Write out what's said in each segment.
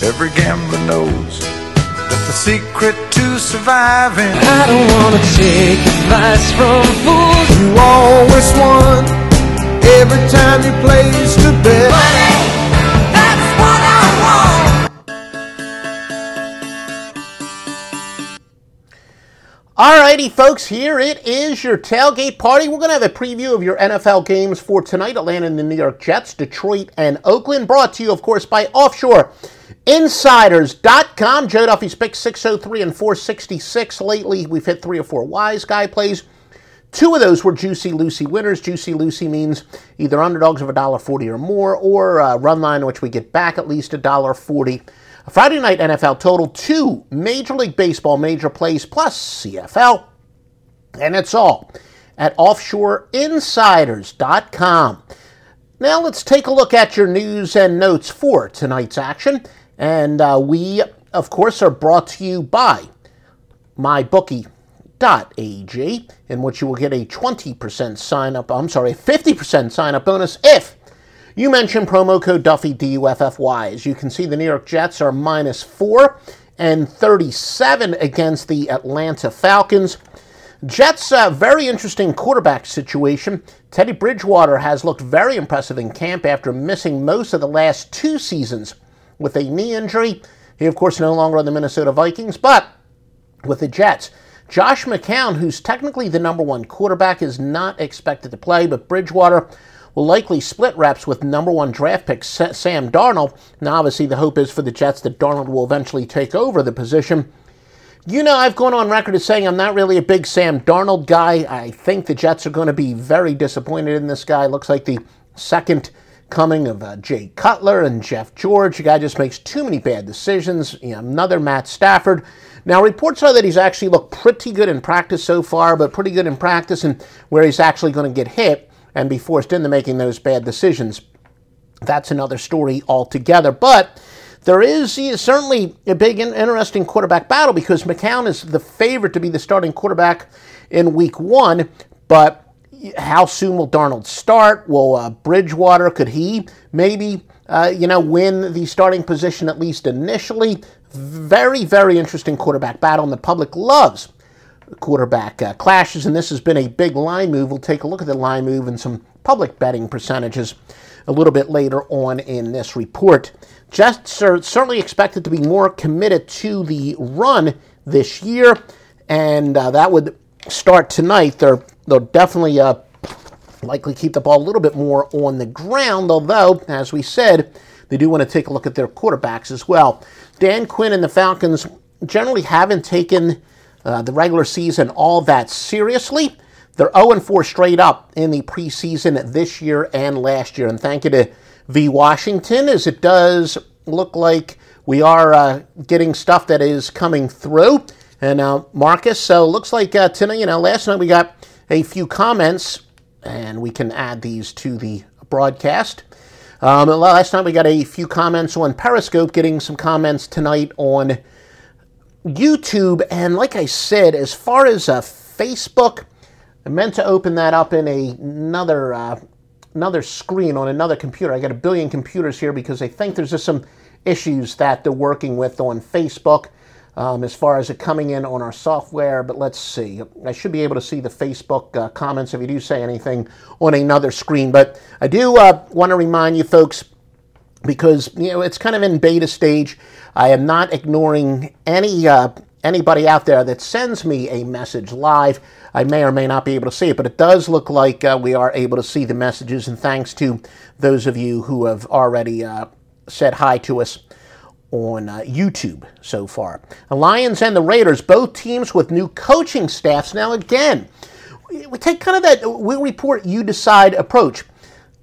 Every gambler knows that the secret to surviving. I don't wanna take advice from fools. You always won every time you placed a bet. Alrighty, folks, here it is your tailgate party. We're going to have a preview of your NFL games for tonight Atlanta and the New York Jets, Detroit and Oakland. Brought to you, of course, by Offshore. Insiders.com. Joe Duffy's pick 603 and 466. Lately, we've hit three or four wise guy plays. Two of those were Juicy Lucy winners. Juicy Lucy means either underdogs of $1.40 or more, or uh, run line, which we get back at least $1.40. Friday night NFL total, two Major League Baseball major plays plus CFL. And it's all at offshoreinsiders.com. Now let's take a look at your news and notes for tonight's action. And uh, we, of course, are brought to you by mybookie.ag, in which you will get a 20% sign up, I'm sorry, a 50% sign up bonus if you mentioned promo code Duffy, D-U-F-F-Y. As you can see, the New York Jets are minus 4 and 37 against the Atlanta Falcons. Jets, uh, very interesting quarterback situation. Teddy Bridgewater has looked very impressive in camp after missing most of the last two seasons with a knee injury. He, of course, no longer on the Minnesota Vikings, but with the Jets. Josh McCown, who's technically the number one quarterback, is not expected to play, but Bridgewater will likely split reps with number one draft pick Sam Darnold. Now, obviously, the hope is for the Jets that Darnold will eventually take over the position. You know, I've gone on record as saying I'm not really a big Sam Darnold guy. I think the Jets are going to be very disappointed in this guy. Looks like the second coming of uh, Jay Cutler and Jeff George. The guy just makes too many bad decisions. You know, another Matt Stafford. Now, reports are that he's actually looked pretty good in practice so far, but pretty good in practice and where he's actually going to get hit and be forced into making those bad decisions. That's another story altogether. But there is certainly a big and interesting quarterback battle because McCown is the favorite to be the starting quarterback in week one. But how soon will Darnold start? Will uh, Bridgewater, could he maybe, uh, you know, win the starting position at least initially? Very, very interesting quarterback battle, and the public loves quarterback uh, clashes, and this has been a big line move. We'll take a look at the line move and some public betting percentages a little bit later on in this report. Jets are certainly expected to be more committed to the run this year, and uh, that would start tonight. They're they'll definitely uh, likely keep the ball a little bit more on the ground, although, as we said, they do want to take a look at their quarterbacks as well. Dan Quinn and the Falcons generally haven't taken uh, the regular season all that seriously. They're 0 4 straight up in the preseason this year and last year. And thank you to V. Washington, as it does look like we are uh, getting stuff that is coming through. And uh, Marcus, so looks like uh, tonight, you know, last night we got a few comments, and we can add these to the broadcast. Um, last night we got a few comments on Periscope, getting some comments tonight on YouTube. And like I said, as far as uh, Facebook, I meant to open that up in a, another uh, another screen on another computer. I got a billion computers here because I think there's just some issues that they're working with on Facebook um, as far as it coming in on our software. But let's see. I should be able to see the Facebook uh, comments if you do say anything on another screen. But I do uh, want to remind you folks because you know it's kind of in beta stage. I am not ignoring any uh, anybody out there that sends me a message live. I may or may not be able to see it, but it does look like uh, we are able to see the messages. And thanks to those of you who have already uh, said hi to us on uh, YouTube so far. The Lions and the Raiders, both teams with new coaching staffs. Now, again, we take kind of that we report, you decide approach.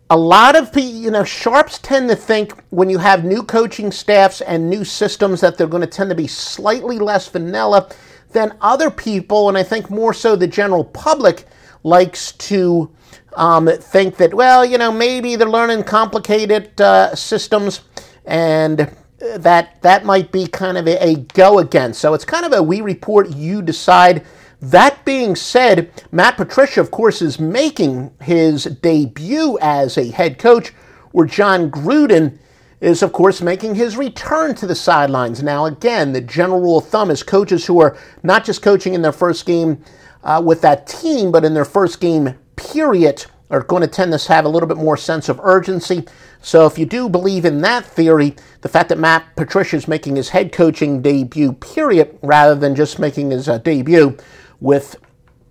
A lot of you know, sharps tend to think when you have new coaching staffs and new systems that they're going to tend to be slightly less vanilla than other people, and I think more so the general public likes to um, think that, well, you know, maybe they're learning complicated uh, systems and that that might be kind of a, a go against. So it's kind of a we report, you decide that being said, Matt Patricia, of course, is making his debut as a head coach, where Jon Gruden is, of course, making his return to the sidelines. Now, again, the general rule of thumb is coaches who are not just coaching in their first game uh, with that team, but in their first game, period, are going to tend to have a little bit more sense of urgency. So, if you do believe in that theory, the fact that Matt Patricia is making his head coaching debut, period, rather than just making his uh, debut, with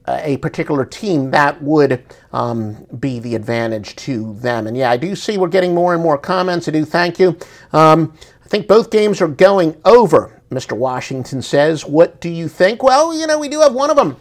a particular team, that would um, be the advantage to them. And yeah, I do see we're getting more and more comments. I do thank you. Um, I think both games are going over, Mr. Washington says. What do you think? Well, you know, we do have one of them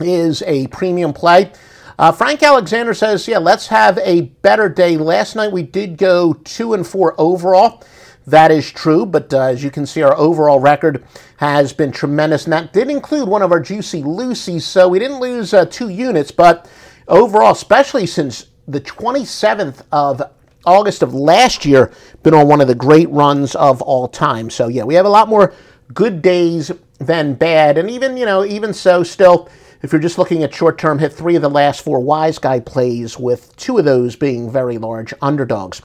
is a premium play. Uh, Frank Alexander says, yeah, let's have a better day. Last night we did go two and four overall. That is true, but uh, as you can see, our overall record has been tremendous. And that did include one of our Juicy Lucy's, so we didn't lose uh, two units, but overall, especially since the 27th of August of last year, been on one of the great runs of all time. So, yeah, we have a lot more good days than bad. And even, you know, even so, still, if you're just looking at short term, hit three of the last four wise guy plays, with two of those being very large underdogs.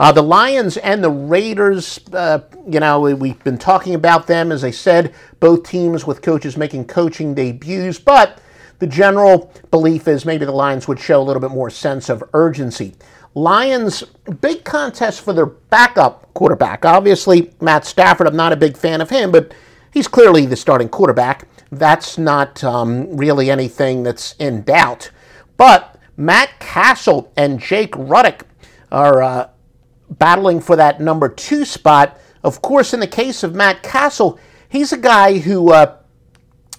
Uh, the Lions and the Raiders, uh, you know, we've been talking about them. As I said, both teams with coaches making coaching debuts, but the general belief is maybe the Lions would show a little bit more sense of urgency. Lions, big contest for their backup quarterback. Obviously, Matt Stafford, I'm not a big fan of him, but he's clearly the starting quarterback. That's not um, really anything that's in doubt. But Matt Cassel and Jake Rudock are uh, battling for that number two spot. Of course, in the case of Matt Cassel, he's a guy who uh,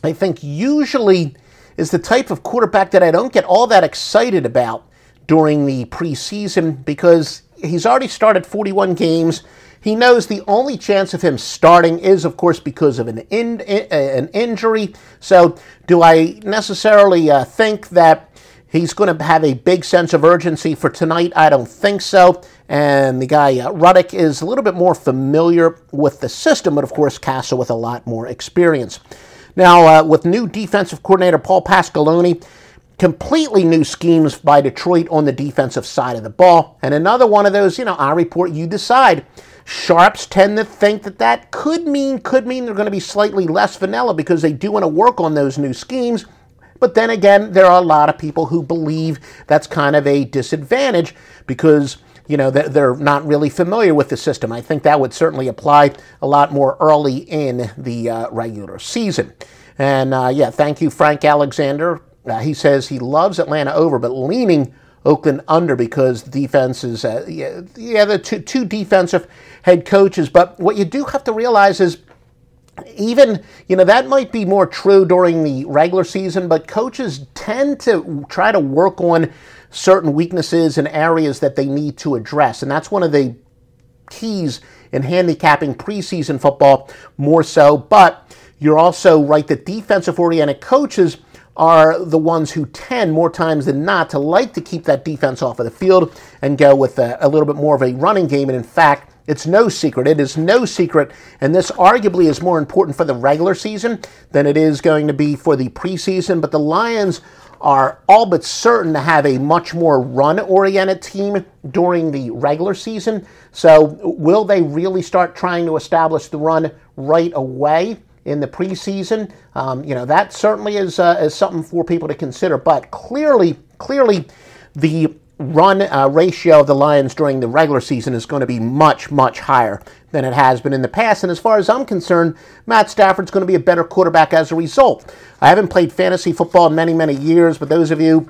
I think usually is the type of quarterback that I don't get all that excited about during the preseason because he's already started 41 games. He knows the only chance of him starting is, of course, because of an, in, an injury. So, do I necessarily uh, think that he's going to have a big sense of urgency for tonight? I don't think so. And the guy, uh, Rudock, is a little bit more familiar with the system, but of course, Cassel with a lot more experience. Now, uh, with new defensive coordinator Paul Pasqualoni, completely new schemes by Detroit on the defensive side of the ball. And another one of those, you know, I report, you decide. Sharps tend to think that that could mean could mean they're going to be slightly less vanilla because they do want to work on those new schemes. But then again, there are a lot of people who believe that's kind of a disadvantage because you know, they're not really familiar with the system. I think that would certainly apply a lot more early in the uh, regular season. And uh, yeah, thank you, Frank Alexander. Uh, he says he loves Atlanta over, but leaning Oakland under because defense is, uh, yeah, yeah, the two, two defensive head coaches. But what you do have to realize is even you know that might be more true during the regular season but coaches tend to try to work on certain weaknesses and areas that they need to address. And that's one of the keys in handicapping preseason football more so. But you're also right that defensive oriented coaches are the ones who tend more times than not to like to keep that defense off of the field and go with a, a little bit more of a running game. And in fact, it's no secret. It is no secret. And this arguably is more important for the regular season than it is going to be for the preseason. But the Lions are all but certain to have a much more run oriented team during the regular season. So, will they really start trying to establish the run right away? in the preseason. Um, you know that certainly is uh, is something for people to consider. But clearly, clearly, the run uh, ratio of the Lions during the regular season is going to be much, much higher than it has been in the past. And as far as I'm concerned, Matt Stafford's going to be a better quarterback as a result. I haven't played fantasy football in many, many years, but those of you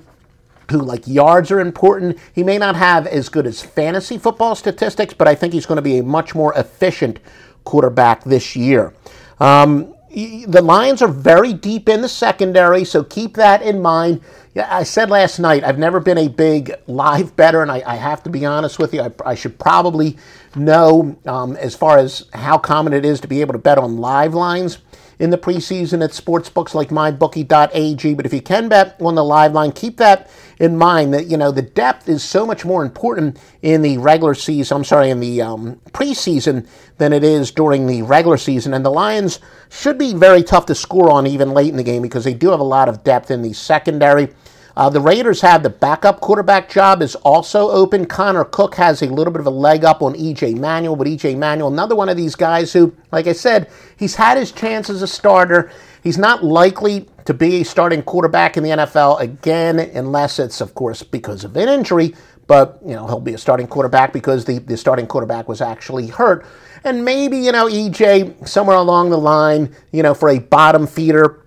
who like yards are important, he may not have as good as fantasy football statistics, but I think he's going to be a much more efficient quarterback this year. Um, the Lions are very deep in the secondary, so keep that in mind. I said last night, I've never been a big live bettor, and I, I have to be honest with you. I, I should probably know um, as far as how common it is to be able to bet on live lines in the preseason at sports books like mybookie.ag. But if you can bet on the live line, keep that in mind that, you know, the depth is so much more important in the regular season, I'm sorry, in the um, preseason than it is during the regular season. And the Lions should be very tough to score on even late in the game because they do have a lot of depth in the secondary. Uh, the Raiders have the backup quarterback job is also open. Connor Cook has a little bit of a leg up on EJ Manuel, but EJ Manuel, another one of these guys who, like I said, he's had his chance as a starter. He's not likely to be a starting quarterback in the NFL again, unless it's, of course, because of an injury. But you know he'll be a starting quarterback because the, the starting quarterback was actually hurt, and maybe you know EJ somewhere along the line, you know, for a bottom feeder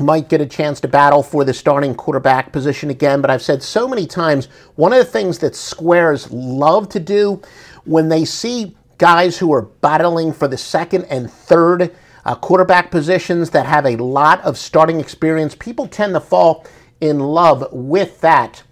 might get a chance to battle for the starting quarterback position again. But I've said so many times, one of the things that squares love to do when they see guys who are battling for the second and third uh, quarterback positions that have a lot of starting experience, people tend to fall in love with that.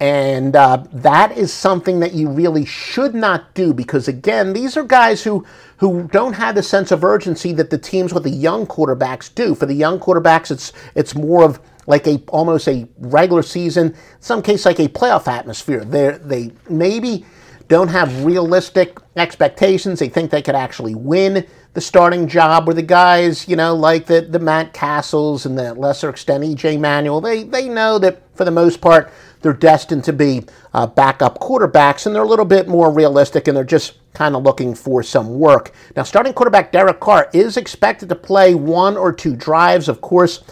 And uh, that is something that you really should not do because, again, these are guys who, who don't have the sense of urgency that the teams with the young quarterbacks do. For the young quarterbacks, it's, it's more of like a almost a regular season, some case like a playoff atmosphere. They they maybe don't have realistic expectations. They think they could actually win the starting job. Where the guys, you know, like the the Matt Cassels and the lesser extent EJ Manuel, they they know that for the most part they're destined to be uh, backup quarterbacks, and they're a little bit more realistic, and they're just kind of looking for some work. Now, starting quarterback Derek Carr is expected to play one or two drives. Of course,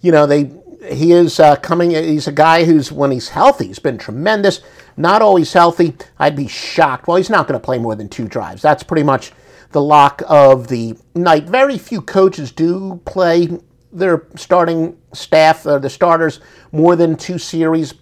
you know they he is uh, coming. He's a guy who's when he's healthy, he's been tremendous. Not always healthy. I'd be shocked. Well, he's not going to play more than two drives. That's pretty much the lock of the night. Very few coaches do play their starting staff, uh, the starters, more than two series.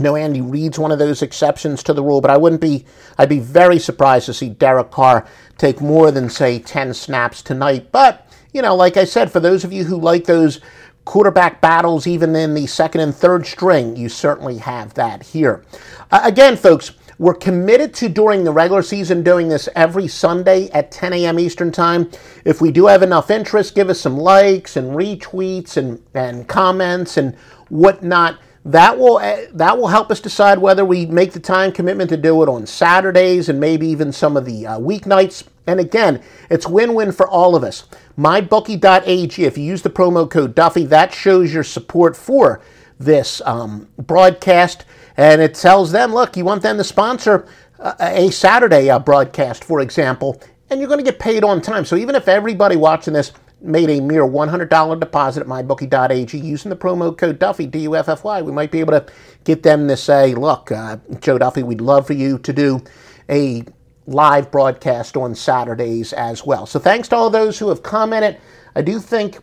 Know Andy Reid's one of those exceptions to the rule, but I wouldn't be. I'd be very surprised to see Derek Carr take more than say ten snaps tonight. But you know, like I said, for those of you who like those quarterback battles, even in the second and third string, you certainly have that here. Uh, again, folks, we're committed to during the regular season doing this every Sunday at 10 a.m. Eastern Time. If we do have enough interest, give us some likes and retweets and, and comments and whatnot that will eh, that will help us decide whether we make the time commitment to do it on Saturdays and maybe even some of the uh, weeknights. And again, it's win-win for all of us. MyBookie.ag. If you use the promo code Duffy, that shows your support for this um, broadcast, and it tells them, look, you want them to sponsor uh, a Saturday uh, broadcast, for example, and you're going to get paid on time. So even if everybody watching this made a mere $100 deposit at mybookie.ag using the promo code Duffy, D U F F Y, we might be able to get them to say, look, uh, Joe Duffy, we'd love for you to do a live broadcast on Saturdays as well. So thanks to all those who have commented. I do think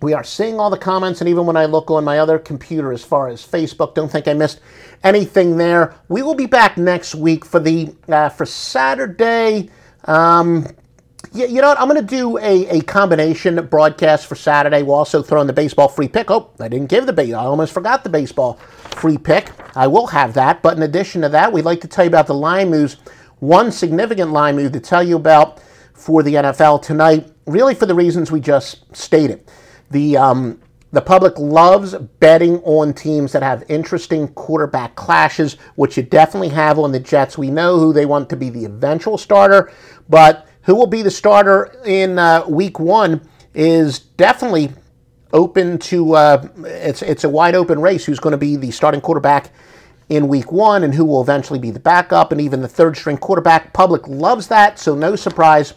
we are seeing all the comments, and even when I look on my other computer as far as Facebook, don't think I missed anything there. We will be back next week for the uh, for Saturday. Um, yeah, you know what? I'm going to do a, a combination broadcast for Saturday. We'll also throw in the baseball free pick. Oh, I didn't give the base. I almost forgot the baseball free pick. I will have that. But in addition to that, we'd like to tell you about the line moves. One significant line move to tell you about for the NFL tonight, really for the reasons we just stated. The um, the public loves betting on teams that have interesting quarterback clashes, which you definitely have on the Jets. We know who they want to be the eventual starter, but who will be the starter in uh, week one is definitely open to uh, it's it's a wide open race who's going to be the starting quarterback in week one and who will eventually be the backup and even the third string quarterback. Public loves that so no surprise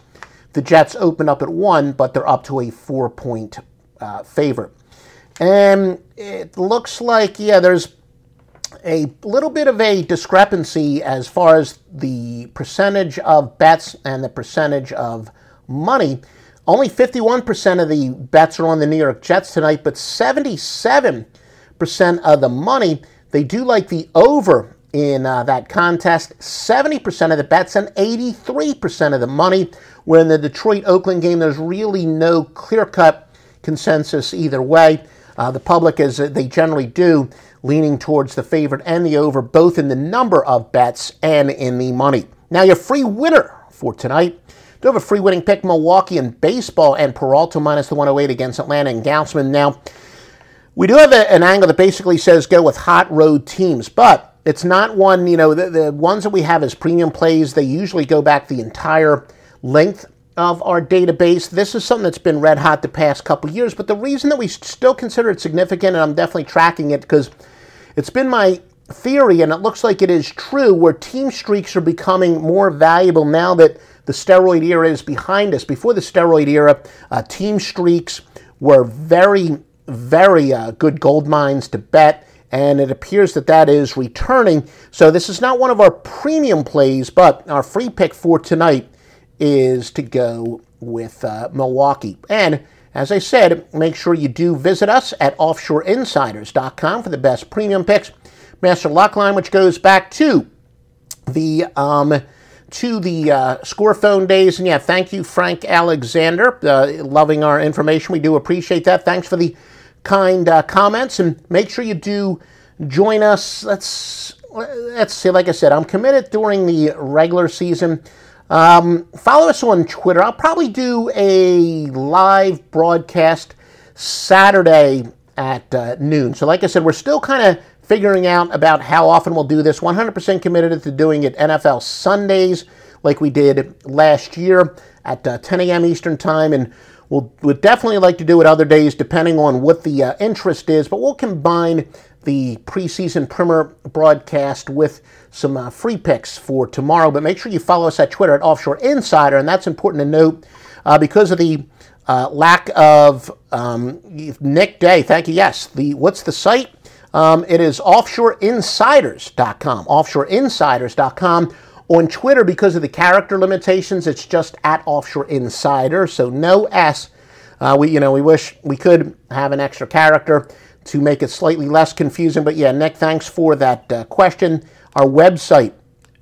the jets open up at one but they're up to a four point uh, and it looks like yeah there's a little bit of a discrepancy as far as the percentage of bets and the percentage of money. Only 51% of the bets are on the New York Jets tonight, but 77% of the money, they do like the over in uh, that contest. 70% of the bets and 83% of the money. Where in the Detroit Oakland game, there's really no clear cut consensus either way. Uh, the public, as they generally do, leaning towards the favorite and the over, both in the number of bets and in the money. Now, your free winner for tonight. Do have a free winning pick Milwaukee in baseball and Peralta minus the 108 against Atlanta and Gausman. Now, we do have a, an angle that basically says go with hot road teams, but it's not one, you know, the, the ones that we have as premium plays, they usually go back the entire length of our database. This is something that's been red hot the past couple years, but the reason that we still consider it significant, and I'm definitely tracking it because it's been my theory, and it looks like it is true, where team streaks are becoming more valuable now that the steroid era is behind us. Before the steroid era, uh, team streaks were very, very uh, good gold mines to bet, and it appears that that is returning. So this is not one of our premium plays, but our free pick for tonight is to go with uh, Milwaukee. And as I said, make sure you do visit us at offshoreinsiders.com for the best premium picks. Master Lockline, which goes back to the um, to the uh, score phone days. And yeah, thank you, Frank Alexander. Uh, loving our information. We do appreciate that. Thanks for the kind uh, comments. And make sure you do join us. Let's, let's see, like I said, I'm committed during the regular season um, follow us on Twitter. I'll probably do a live broadcast Saturday at uh, noon. So, like I said, we're still kind of figuring out about how often we'll do this. 100% committed to doing it NFL Sundays, like we did last year at uh, 10 a.m. Eastern Time, and we'll would definitely like to do it other days, depending on what the uh, interest is. But we'll combine the preseason primer broadcast with some uh, free picks for tomorrow. But make sure you follow us at Twitter at Offshore Insider, and that's important to note uh, because of the uh, lack of um, Nick Day. Thank you. Yes, the what's the site? Um, it is offshoreinsiders.com. Offshoreinsiders.com. On Twitter, because of the character limitations, it's just at Offshore Insider, so no S. Uh, we, you know, we wish we could have an extra character to make it slightly less confusing. But yeah, Nick, thanks for that uh, question. Our website,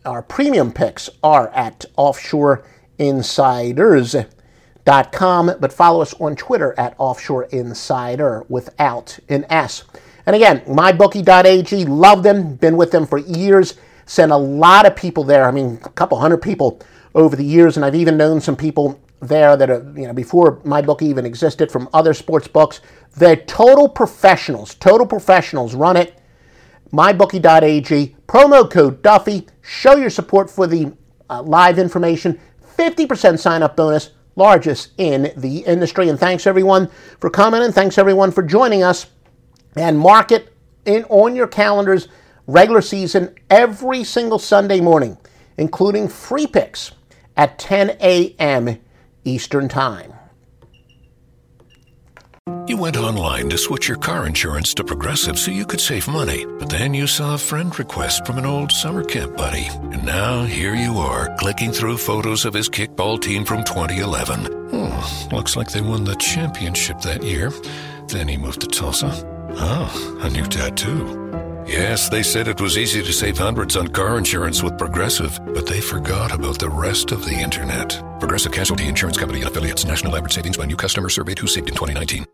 our premium picks are at offshoreinsiders.com, but follow us on Twitter at offshoreinsider without an S. And again, mybookie.ag, love them, been with them for years, sent a lot of people there. I mean, a couple hundred people over the years, and I've even known some people there that are, you know, before my book even existed from other sports books. They're total professionals, total professionals run it. MyBookie.ag, promo code Duffy. Show your support for the uh, live information. 50% sign up bonus, largest in the industry. And thanks everyone for commenting. Thanks everyone for joining us. And mark it in on your calendars, regular season, every single Sunday morning, including free picks at 10 a.m. Eastern Time. You went online to switch your car insurance to Progressive so you could save money, but then you saw a friend request from an old summer camp buddy. And now here you are, clicking through photos of his kickball team from 2011. Hmm, looks like they won the championship that year. Then he moved to Tulsa. Oh, a new tattoo. Yes, they said it was easy to save hundreds on car insurance with Progressive, but they forgot about the rest of the internet. Progressive Casualty Insurance Company and affiliates. National average savings by new customer surveyed who saved in 2019.